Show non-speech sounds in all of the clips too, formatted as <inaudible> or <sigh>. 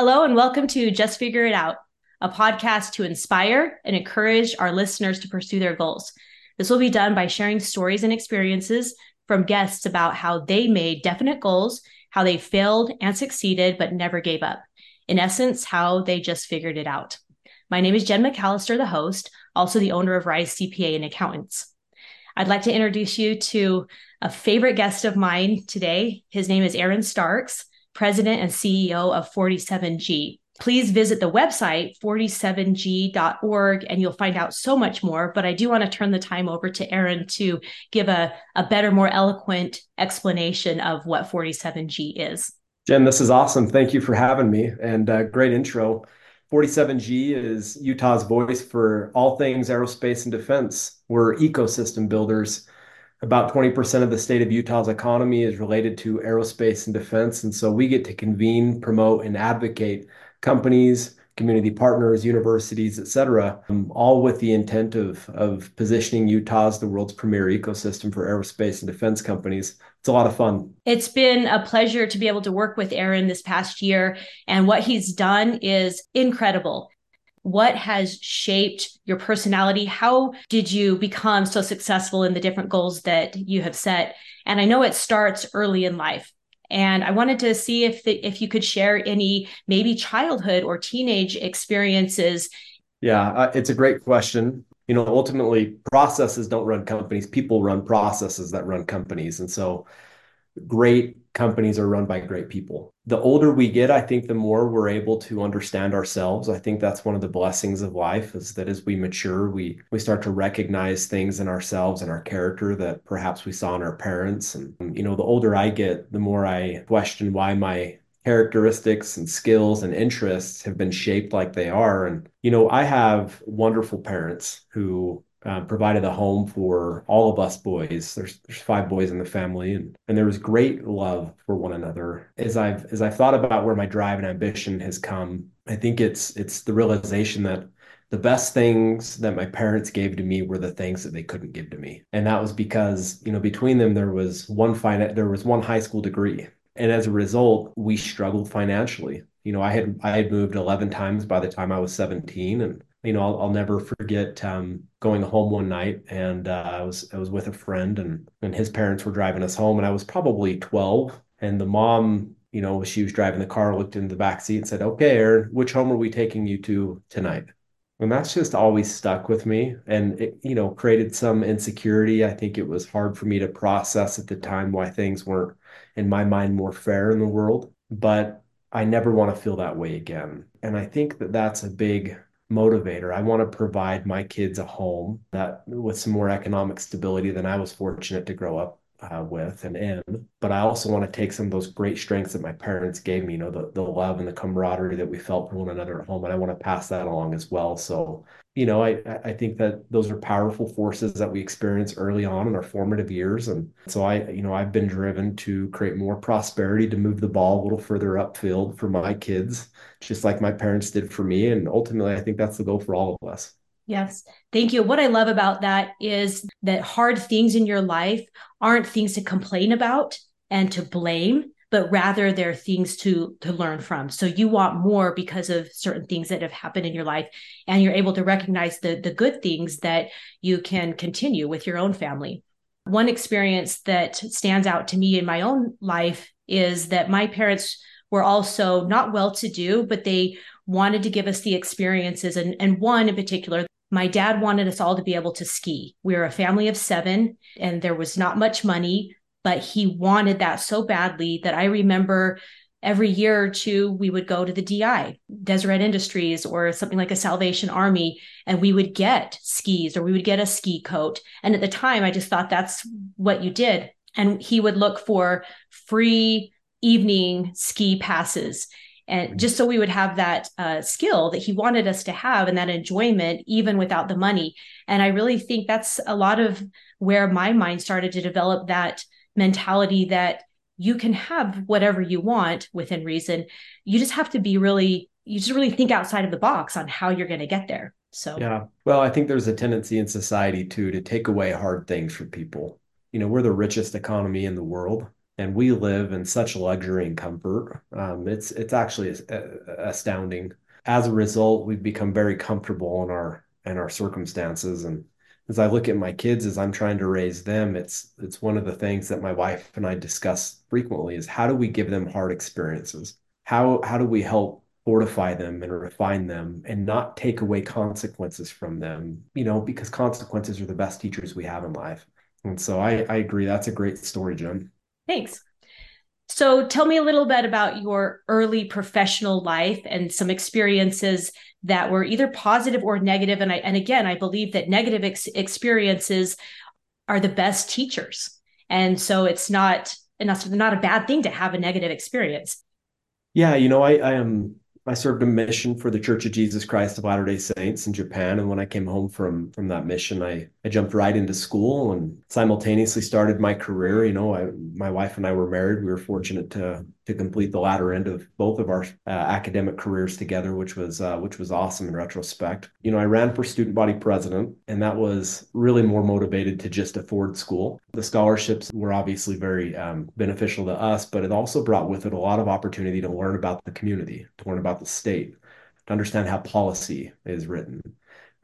Hello, and welcome to Just Figure It Out, a podcast to inspire and encourage our listeners to pursue their goals. This will be done by sharing stories and experiences from guests about how they made definite goals, how they failed and succeeded, but never gave up. In essence, how they just figured it out. My name is Jen McAllister, the host, also the owner of Rise CPA and Accountants. I'd like to introduce you to a favorite guest of mine today. His name is Aaron Starks president and CEO of 47G. Please visit the website 47g.org and you'll find out so much more. But I do want to turn the time over to Aaron to give a, a better, more eloquent explanation of what 47G is. Jen, this is awesome. Thank you for having me and uh, great intro. 47G is Utah's voice for all things aerospace and defense. We're ecosystem builders about 20% of the state of Utah's economy is related to aerospace and defense. And so we get to convene, promote, and advocate companies, community partners, universities, et cetera, um, all with the intent of, of positioning Utah as the world's premier ecosystem for aerospace and defense companies. It's a lot of fun. It's been a pleasure to be able to work with Aaron this past year. And what he's done is incredible. What has shaped your personality? How did you become so successful in the different goals that you have set? And I know it starts early in life. And I wanted to see if the, if you could share any maybe childhood or teenage experiences. Yeah, uh, it's a great question. You know, ultimately, processes don't run companies. People run processes that run companies. And so, great companies are run by great people. The older we get, I think the more we're able to understand ourselves. I think that's one of the blessings of life is that as we mature, we we start to recognize things in ourselves and our character that perhaps we saw in our parents. And um, you know, the older I get, the more I question why my characteristics and skills and interests have been shaped like they are. And, you know, I have wonderful parents who uh, provided a home for all of us boys. There's there's five boys in the family, and and there was great love for one another. As I've as I've thought about where my drive and ambition has come, I think it's it's the realization that the best things that my parents gave to me were the things that they couldn't give to me, and that was because you know between them there was one fine there was one high school degree, and as a result we struggled financially. You know, I had I had moved 11 times by the time I was 17, and you know, I'll, I'll never forget um, going home one night and uh, I was I was with a friend and and his parents were driving us home and I was probably 12 and the mom, you know, she was driving the car, looked into the back seat and said, "Okay, Aaron, which home are we taking you to tonight?" And that's just always stuck with me and it, you know, created some insecurity. I think it was hard for me to process at the time why things weren't in my mind more fair in the world, but I never want to feel that way again. And I think that that's a big motivator. I want to provide my kids a home that with some more economic stability than I was fortunate to grow up uh, with and in. But I also want to take some of those great strengths that my parents gave me, you know, the, the love and the camaraderie that we felt for one another at home. And I want to pass that along as well. So, you know, I, I think that those are powerful forces that we experience early on in our formative years. And so I, you know, I've been driven to create more prosperity to move the ball a little further upfield for my kids, just like my parents did for me. And ultimately, I think that's the goal for all of us. Yes. Thank you. What I love about that is that hard things in your life aren't things to complain about and to blame, but rather they're things to to learn from. So you want more because of certain things that have happened in your life and you're able to recognize the the good things that you can continue with your own family. One experience that stands out to me in my own life is that my parents were also not well to do, but they wanted to give us the experiences and and one in particular my dad wanted us all to be able to ski. We were a family of seven, and there was not much money, but he wanted that so badly that I remember every year or two we would go to the DI, Deseret Industries, or something like a Salvation Army, and we would get skis or we would get a ski coat. And at the time, I just thought that's what you did. And he would look for free evening ski passes and just so we would have that uh, skill that he wanted us to have and that enjoyment even without the money. And i really think that's a lot of where my mind started to develop that mentality that you can have whatever you want within reason. You just have to be really you just really think outside of the box on how you're going to get there. So yeah. Well i think there's a tendency in society too to take away hard things from people. You know we're the richest economy in the world and we live in such luxury and comfort. Um, it's it's actually astounding. As a result, we've become very comfortable in our in our circumstances. And as I look at my kids as I'm trying to raise them, it's it's one of the things that my wife and I discuss frequently is how do we give them hard experiences? How how do we help fortify them and refine them and not take away consequences from them, you know, because consequences are the best teachers we have in life. And so I, I agree. That's a great story, Jen. Thanks. So tell me a little bit about your early professional life and some experiences that were either positive or negative. And I and again, I believe that negative ex- experiences are the best teachers. And so it's not and that's not a bad thing to have a negative experience. Yeah, you know, I, I am I served a mission for the Church of Jesus Christ of Latter-day Saints in Japan. And when I came home from from that mission, I, I jumped right into school and simultaneously started my career. You know, I, my wife and I were married. We were fortunate to to complete the latter end of both of our uh, academic careers together, which was uh, which was awesome in retrospect. You know, I ran for student body president, and that was really more motivated to just afford school. The scholarships were obviously very um, beneficial to us, but it also brought with it a lot of opportunity to learn about the community, to learn about the state, to understand how policy is written,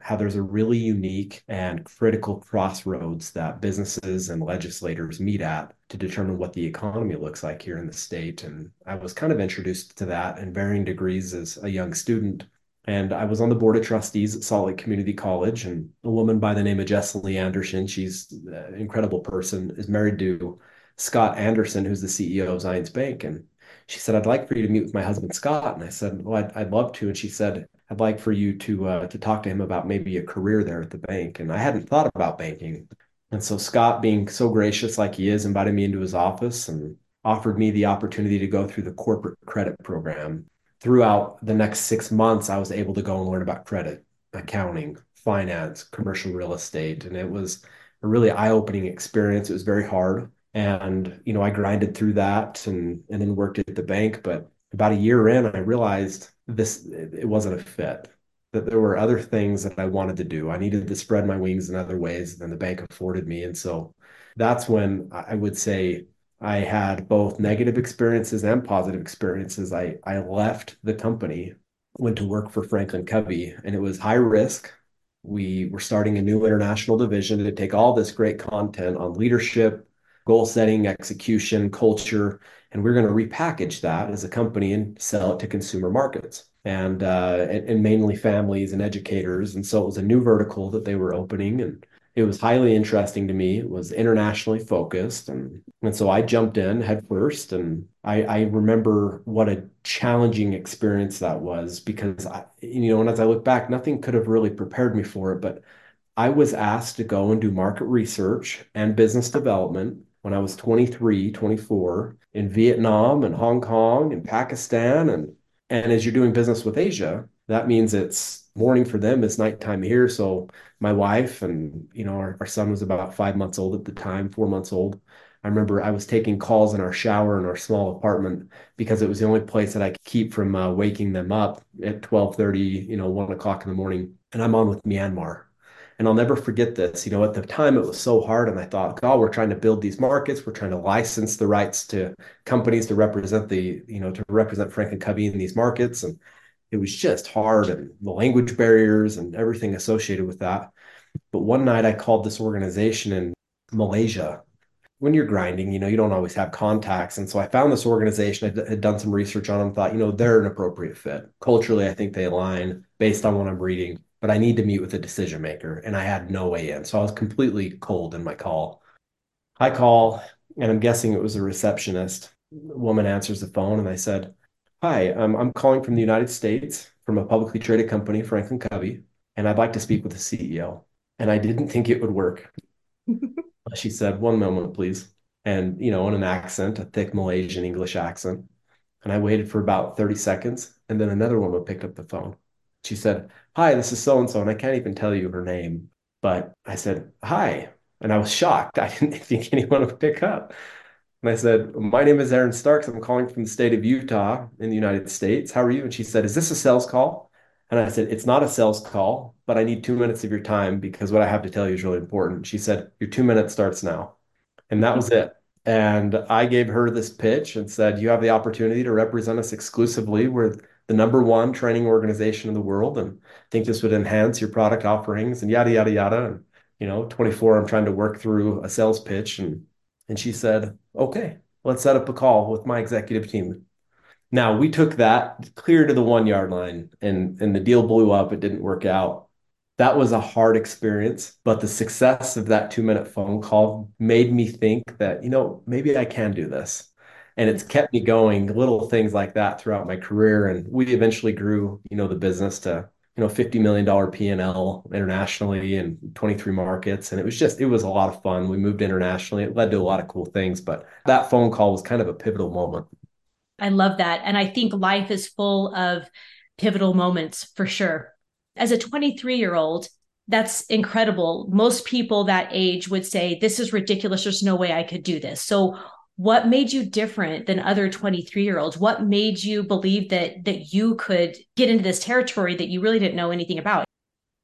how there's a really unique and critical crossroads that businesses and legislators meet at to determine what the economy looks like here in the state. And I was kind of introduced to that in varying degrees as a young student. And I was on the board of trustees at Salt Lake Community College. And a woman by the name of Jessie Anderson, she's an incredible person, is married to Scott Anderson, who's the CEO of Zions Bank. And she said, I'd like for you to meet with my husband, Scott. And I said, Well, I'd, I'd love to. And she said, I'd like for you to uh, to talk to him about maybe a career there at the bank. And I hadn't thought about banking. And so Scott, being so gracious like he is, invited me into his office and offered me the opportunity to go through the corporate credit program. Throughout the next six months, I was able to go and learn about credit, accounting, finance, commercial real estate. And it was a really eye-opening experience. It was very hard. And, you know, I grinded through that and and then worked at the bank. But about a year in, I realized this it wasn't a fit that there were other things that I wanted to do. I needed to spread my wings in other ways than the bank afforded me. And so that's when I would say I had both negative experiences and positive experiences. I, I left the company, went to work for Franklin Covey, and it was high risk. We were starting a new international division to take all this great content on leadership, goal setting, execution, culture, and we're going to repackage that as a company and sell it to consumer markets and, uh, and, and mainly families and educators. And so it was a new vertical that they were opening, and it was highly interesting to me. It was internationally focused, and and so I jumped in headfirst. and I, I remember what a challenging experience that was because I, you know, and as I look back, nothing could have really prepared me for it, but I was asked to go and do market research and business development when I was 23, 24 in Vietnam and Hong Kong and Pakistan. And, and as you're doing business with Asia, that means it's morning for them, it's nighttime here. So my wife and, you know, our, our son was about five months old at the time, four months old. I remember I was taking calls in our shower in our small apartment because it was the only place that I could keep from uh, waking them up at 12:30, you know, one o'clock in the morning. And I'm on with Myanmar. And I'll never forget this. You know, at the time it was so hard, and I thought, God, we're trying to build these markets. We're trying to license the rights to companies to represent the, you know, to represent Franklin Covey in these markets. And it was just hard and the language barriers and everything associated with that. But one night I called this organization in Malaysia. When you're grinding, you know, you don't always have contacts. And so I found this organization, I had done some research on them, thought, you know, they're an appropriate fit. Culturally, I think they align based on what I'm reading but I need to meet with a decision maker. And I had no way in. So I was completely cold in my call. I call, and I'm guessing it was a receptionist. The woman answers the phone, and I said, Hi, um, I'm calling from the United States from a publicly traded company, Franklin Covey, and I'd like to speak with the CEO. And I didn't think it would work. <laughs> she said, One moment, please. And, you know, in an accent, a thick Malaysian English accent. And I waited for about 30 seconds. And then another woman picked up the phone. She said, Hi, this is so and so. And I can't even tell you her name. But I said, Hi. And I was shocked. <laughs> I didn't think anyone would pick up. And I said, My name is Aaron Starks. I'm calling from the state of Utah in the United States. How are you? And she said, Is this a sales call? And I said, It's not a sales call, but I need two minutes of your time because what I have to tell you is really important. She said, Your two minutes starts now. And that was it. And I gave her this pitch and said, You have the opportunity to represent us exclusively. We're the number one training organization in the world. And think this would enhance your product offerings and yada, yada, yada. And, you know, 24, I'm trying to work through a sales pitch. And, and she said, Okay, let's set up a call with my executive team. Now we took that clear to the one yard line and, and the deal blew up. It didn't work out that was a hard experience, but the success of that two minute phone call made me think that, you know, maybe I can do this. And it's mm-hmm. kept me going, little things like that throughout my career. And we eventually grew, you know, the business to, you know, $50 million P&L internationally in 23 markets. And it was just, it was a lot of fun. We moved internationally. It led to a lot of cool things, but that phone call was kind of a pivotal moment. I love that. And I think life is full of pivotal moments for sure as a 23 year old, that's incredible. Most people that age would say, This is ridiculous. There's no way I could do this. So, what made you different than other 23 year olds? What made you believe that that you could get into this territory that you really didn't know anything about?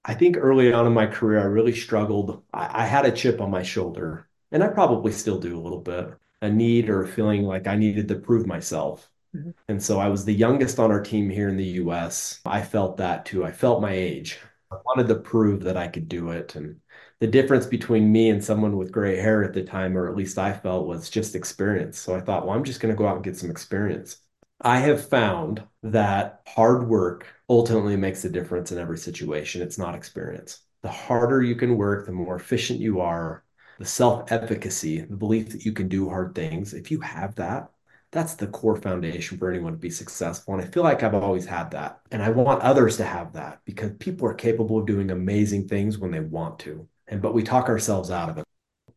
I think early on in my career, I really struggled. I, I had a chip on my shoulder, and I probably still do a little bit a need or a feeling like I needed to prove myself. Mm-hmm. And so I was the youngest on our team here in the US. I felt that too. I felt my age. I wanted to prove that I could do it. And the difference between me and someone with gray hair at the time, or at least I felt, was just experience. So I thought, well, I'm just going to go out and get some experience. I have found that hard work ultimately makes a difference in every situation. It's not experience. The harder you can work, the more efficient you are, the self efficacy, the belief that you can do hard things. If you have that, that's the core foundation for anyone to be successful. And I feel like I've always had that. And I want others to have that because people are capable of doing amazing things when they want to. And but we talk ourselves out of it.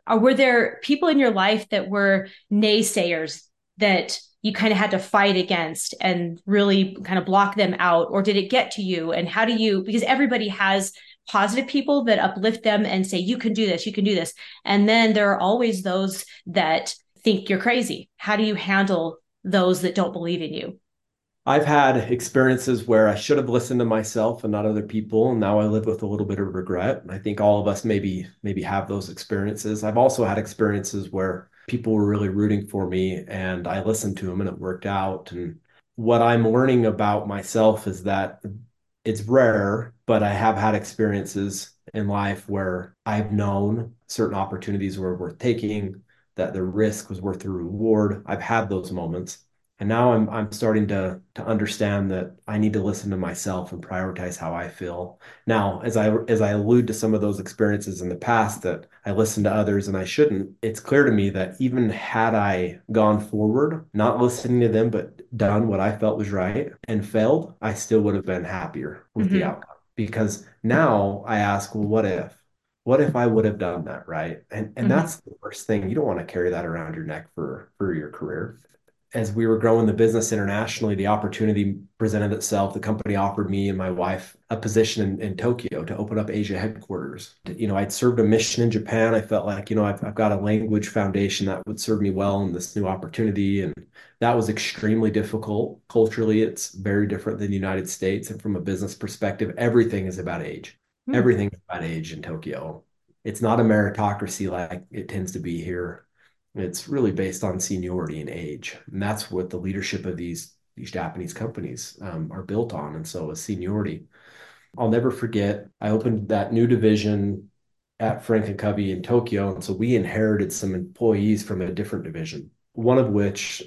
Were there people in your life that were naysayers that you kind of had to fight against and really kind of block them out? Or did it get to you? And how do you, because everybody has positive people that uplift them and say, you can do this, you can do this. And then there are always those that think you're crazy? How do you handle those that don't believe in you? I've had experiences where I should have listened to myself and not other people, and now I live with a little bit of regret. I think all of us maybe maybe have those experiences. I've also had experiences where people were really rooting for me, and I listened to them, and it worked out. And what I'm learning about myself is that it's rare, but I have had experiences in life where I've known certain opportunities were worth taking that the risk was worth the reward. I've had those moments. And now I'm I'm starting to to understand that I need to listen to myself and prioritize how I feel. Now, as I as I allude to some of those experiences in the past that I listened to others and I shouldn't, it's clear to me that even had I gone forward, not listening to them, but done what I felt was right and failed, I still would have been happier with mm-hmm. the outcome. Because now I ask, well, what if? what if I would have done that, right? And and mm-hmm. that's the worst thing. You don't want to carry that around your neck for for your career. As we were growing the business internationally, the opportunity presented itself. The company offered me and my wife a position in, in Tokyo to open up Asia headquarters. You know, I'd served a mission in Japan. I felt like, you know, I've, I've got a language foundation that would serve me well in this new opportunity. And that was extremely difficult. Culturally, it's very different than the United States. And from a business perspective, everything is about age. Hmm. Everything's about age in Tokyo. It's not a meritocracy like it tends to be here. It's really based on seniority and age, and that's what the leadership of these these Japanese companies um, are built on. And so, is seniority. I'll never forget. I opened that new division at Franklin Covey in Tokyo, and so we inherited some employees from a different division. One of which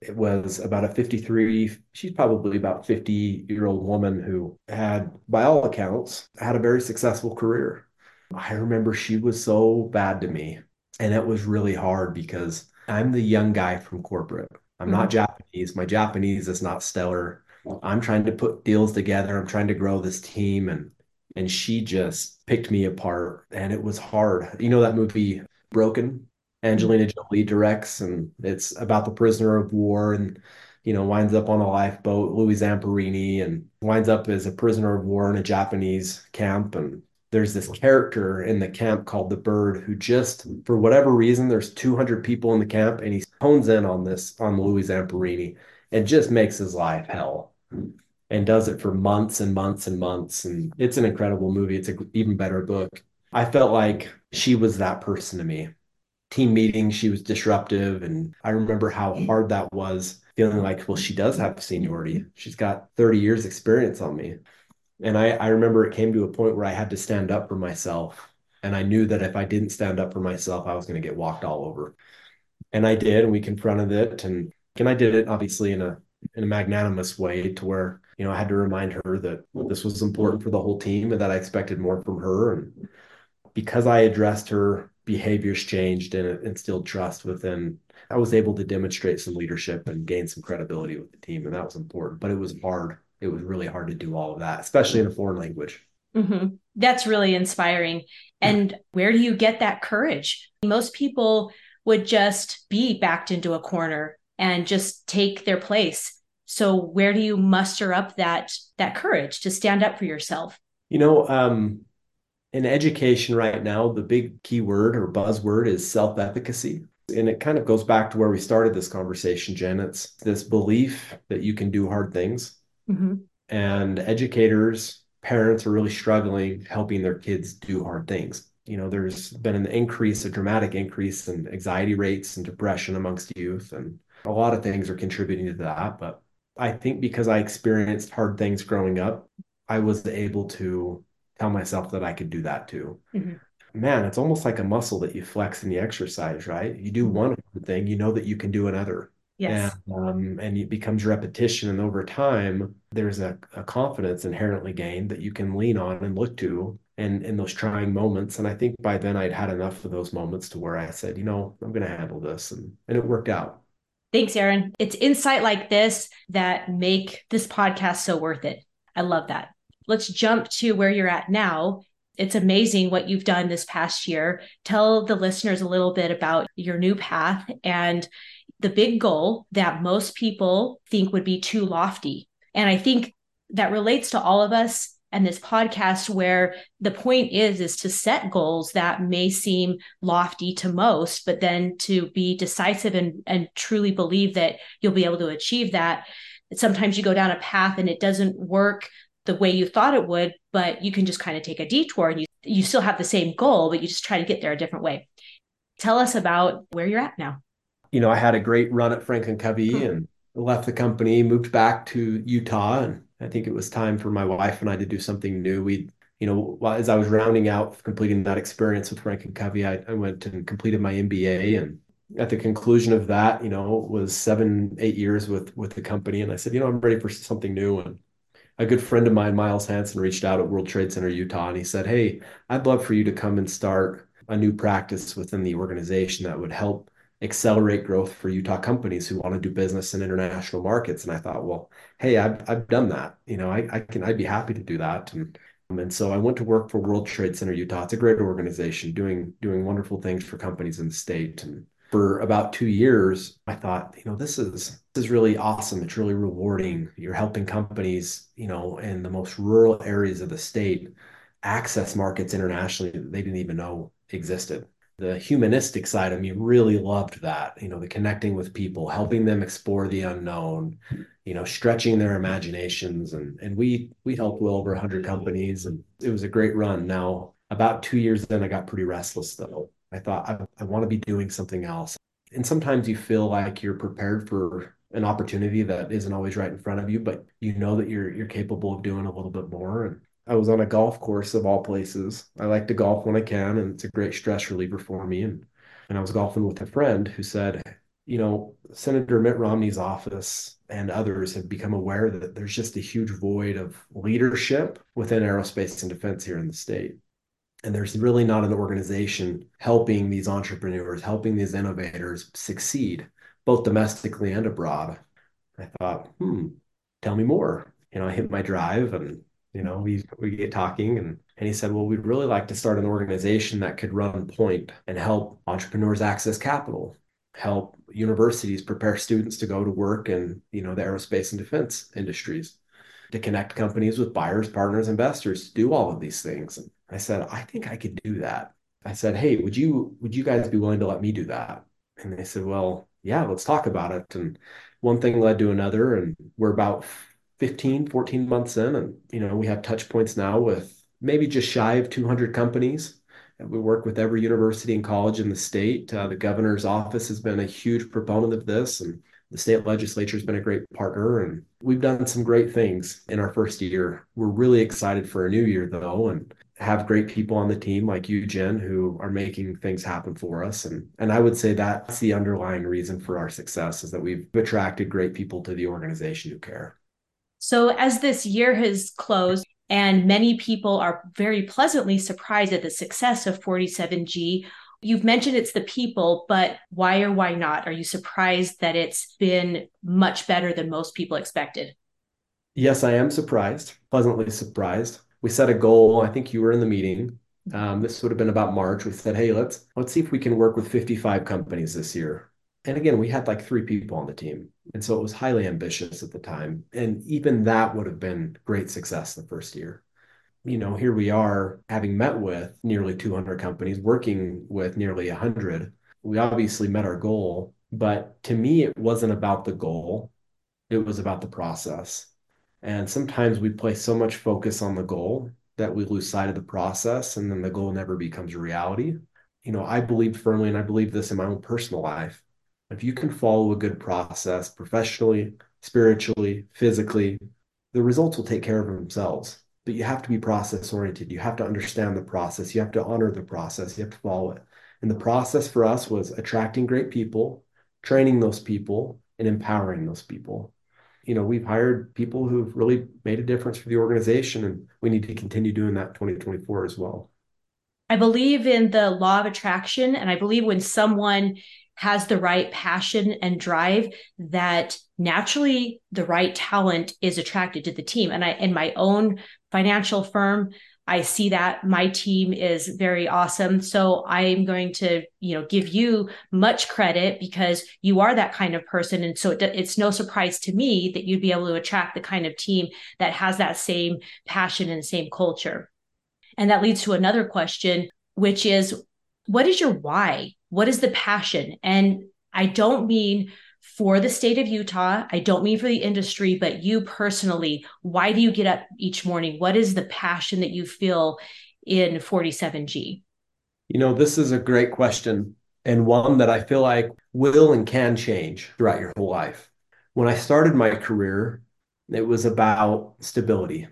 it was about a 53 she's probably about 50 year old woman who had by all accounts had a very successful career i remember she was so bad to me and it was really hard because i'm the young guy from corporate. I'm mm-hmm. not japanese. My japanese is not stellar. I'm trying to put deals together. I'm trying to grow this team and and she just picked me apart and it was hard. You know that movie broken? Angelina Jolie directs, and it's about the prisoner of war, and you know winds up on a lifeboat. Louis Zamperini, and winds up as a prisoner of war in a Japanese camp, and there's this character in the camp called the Bird who just for whatever reason there's 200 people in the camp, and he hones in on this on Louis Zamperini and just makes his life hell. And does it for months and months and months. And it's an incredible movie. It's an even better book. I felt like she was that person to me team meetings, she was disruptive. And I remember how hard that was feeling like, well, she does have seniority. She's got 30 years experience on me. And I, I remember it came to a point where I had to stand up for myself. And I knew that if I didn't stand up for myself, I was going to get walked all over. And I did, and we confronted it. And, and I did it obviously in a in a magnanimous way to where, you know, I had to remind her that this was important for the whole team and that I expected more from her. And because I addressed her behaviors changed and instilled trust within I was able to demonstrate some leadership and gain some credibility with the team, and that was important. But it was hard. It was really hard to do all of that, especially in a foreign language. Mm-hmm. That's really inspiring. And where do you get that courage? Most people would just be backed into a corner and just take their place. So where do you muster up that that courage to stand up for yourself? You know, um, in education right now, the big keyword or buzzword is self-efficacy. And it kind of goes back to where we started this conversation, Jen. It's this belief that you can do hard things. Mm-hmm. And educators, parents are really struggling helping their kids do hard things. You know, there's been an increase, a dramatic increase in anxiety rates and depression amongst youth. And a lot of things are contributing to that. But I think because I experienced hard things growing up, I was able to tell myself that I could do that too. Mm-hmm man, it's almost like a muscle that you flex and you exercise, right? You do one thing, you know that you can do another. Yes. And, um, and it becomes repetition. And over time, there's a, a confidence inherently gained that you can lean on and look to in, in those trying moments. And I think by then I'd had enough of those moments to where I said, you know, I'm going to handle this. And, and it worked out. Thanks, Aaron. It's insight like this that make this podcast so worth it. I love that. Let's jump to where you're at now it's amazing what you've done this past year. Tell the listeners a little bit about your new path and the big goal that most people think would be too lofty. And I think that relates to all of us and this podcast where the point is is to set goals that may seem lofty to most but then to be decisive and and truly believe that you'll be able to achieve that sometimes you go down a path and it doesn't work the way you thought it would, but you can just kind of take a detour and you you still have the same goal, but you just try to get there a different way. Tell us about where you're at now. You know, I had a great run at Franklin Covey hmm. and left the company, moved back to Utah, and I think it was time for my wife and I to do something new. We, you know, as I was rounding out completing that experience with Franklin Covey, I, I went and completed my MBA and at the conclusion of that, you know, was seven, eight years with with the company. And I said, you know, I'm ready for something new. And a good friend of mine, Miles Hanson, reached out at World Trade Center Utah, and he said, "Hey, I'd love for you to come and start a new practice within the organization that would help accelerate growth for Utah companies who want to do business in international markets." And I thought, well, hey, I've I've done that. You know, I, I can I'd be happy to do that. And um, and so I went to work for World Trade Center Utah. It's a great organization doing doing wonderful things for companies in the state. And for about two years, I thought, you know, this is this is really awesome. It's really rewarding. You're helping companies, you know, in the most rural areas of the state access markets internationally that they didn't even know existed. The humanistic side of me really loved that, you know, the connecting with people, helping them explore the unknown, you know, stretching their imaginations. And and we we helped well over 100 companies and it was a great run. Now, about two years then, I got pretty restless though I thought I, I want to be doing something else. And sometimes you feel like you're prepared for an opportunity that isn't always right in front of you, but you know that you're you're capable of doing a little bit more. And I was on a golf course of all places. I like to golf when I can, and it's a great stress reliever for me. And and I was golfing with a friend who said, you know, Senator Mitt Romney's office and others have become aware that there's just a huge void of leadership within aerospace and defense here in the state and there's really not an organization helping these entrepreneurs, helping these innovators succeed, both domestically and abroad. I thought, hmm, tell me more. You know, I hit my drive and, you know, we, we get talking and, and he said, well, we'd really like to start an organization that could run point and help entrepreneurs access capital, help universities prepare students to go to work in, you know, the aerospace and defense industries, to connect companies with buyers, partners, investors, to do all of these things. And I said, I think I could do that. I said, Hey, would you would you guys be willing to let me do that? And they said, Well, yeah, let's talk about it. And one thing led to another. And we're about 15, 14 months in. And, you know, we have touch points now with maybe just shy of 200 companies And We work with every university and college in the state. Uh, the governor's office has been a huge proponent of this, and the state legislature has been a great partner. And we've done some great things in our first year. We're really excited for a new year, though, and have great people on the team like you, Jen, who are making things happen for us. And and I would say that's the underlying reason for our success is that we've attracted great people to the organization who care. So as this year has closed, and many people are very pleasantly surprised at the success of 47G. You've mentioned it's the people, but why or why not? Are you surprised that it's been much better than most people expected? Yes, I am surprised, pleasantly surprised we set a goal. I think you were in the meeting. Um, this would have been about March. We said, hey, let's let's see if we can work with 55 companies this year. And again, we had like three people on the team. And so it was highly ambitious at the time. And even that would have been great success the first year. You know, here we are having met with nearly 200 companies, working with nearly 100. We obviously met our goal, but to me, it wasn't about the goal, it was about the process. And sometimes we place so much focus on the goal that we lose sight of the process and then the goal never becomes reality. You know, I believe firmly, and I believe this in my own personal life. If you can follow a good process professionally, spiritually, physically, the results will take care of themselves. But you have to be process oriented. You have to understand the process. You have to honor the process. You have to follow it. And the process for us was attracting great people, training those people, and empowering those people you know, we've hired people who've really made a difference for the organization, and we need to continue doing that 2024 as well. I believe in the law of attraction, and I believe when someone has the right passion and drive that naturally the right talent is attracted to the team and i in my own financial firm I see that my team is very awesome. So I'm going to, you know, give you much credit because you are that kind of person. And so it, it's no surprise to me that you'd be able to attract the kind of team that has that same passion and same culture. And that leads to another question, which is what is your why? What is the passion? And I don't mean for the state of Utah. I don't mean for the industry, but you personally, why do you get up each morning? What is the passion that you feel in 47G? You know, this is a great question and one that I feel like will and can change throughout your whole life. When I started my career, it was about stability.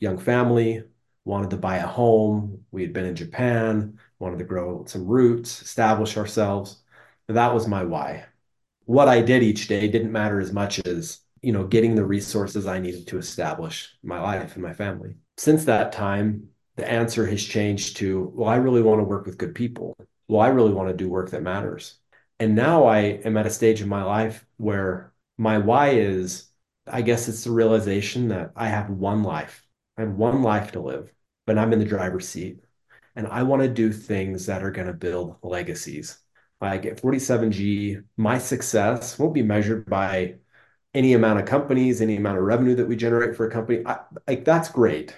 Young family, wanted to buy a home. We had been in Japan, wanted to grow some roots, establish ourselves. That was my why what I did each day didn't matter as much as, you know, getting the resources I needed to establish my life and my family. Since that time, the answer has changed to, well, I really want to work with good people. Well, I really want to do work that matters. And now I am at a stage in my life where my why is, I guess it's the realization that I have one life. I have one life to live, but I'm in the driver's seat. And I want to do things that are going to build legacies like at 47G, my success won't be measured by any amount of companies, any amount of revenue that we generate for a company. I, like that's great.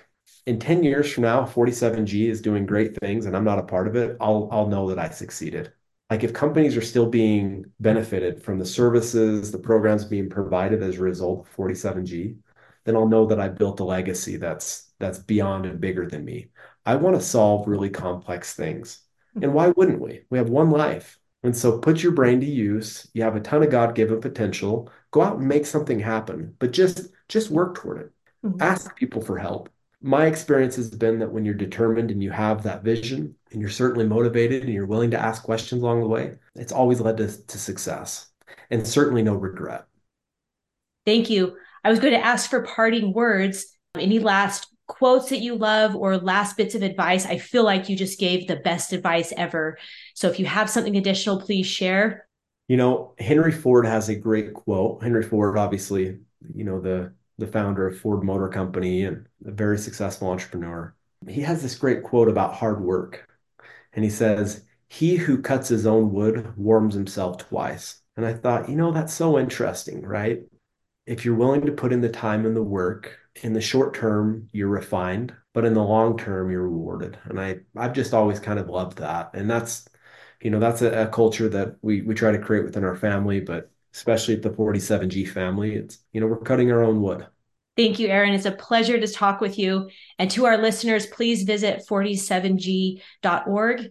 In 10 years from now, 47G is doing great things and I'm not a part of it. I'll I'll know that I succeeded. Like if companies are still being benefited from the services, the programs being provided as a result of 47G, then I'll know that I built a legacy that's that's beyond and bigger than me. I want to solve really complex things. And why wouldn't we? We have one life. And so put your brain to use. You have a ton of God-given potential. Go out and make something happen, but just just work toward it. Mm-hmm. Ask people for help. My experience has been that when you're determined and you have that vision and you're certainly motivated and you're willing to ask questions along the way, it's always led to, to success and certainly no regret. Thank you. I was going to ask for parting words. Any last quotes that you love or last bits of advice. I feel like you just gave the best advice ever. So if you have something additional, please share. You know, Henry Ford has a great quote. Henry Ford, obviously, you know, the the founder of Ford Motor Company and a very successful entrepreneur. He has this great quote about hard work. And he says, He who cuts his own wood warms himself twice. And I thought, you know, that's so interesting, right? If you're willing to put in the time and the work, in the short term you're refined but in the long term you're rewarded. And i i've just always kind of loved that. And that's you know that's a, a, culture that we we try to create within our family but especially at the 47g family it's you know we're cutting our own wood. Thank you aaron it's a pleasure to talk with you. And to our listeners please visit 47g.org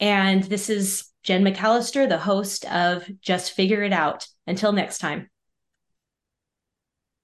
And this is Jen McAllister, the host of Just Figure It Out. Until next time.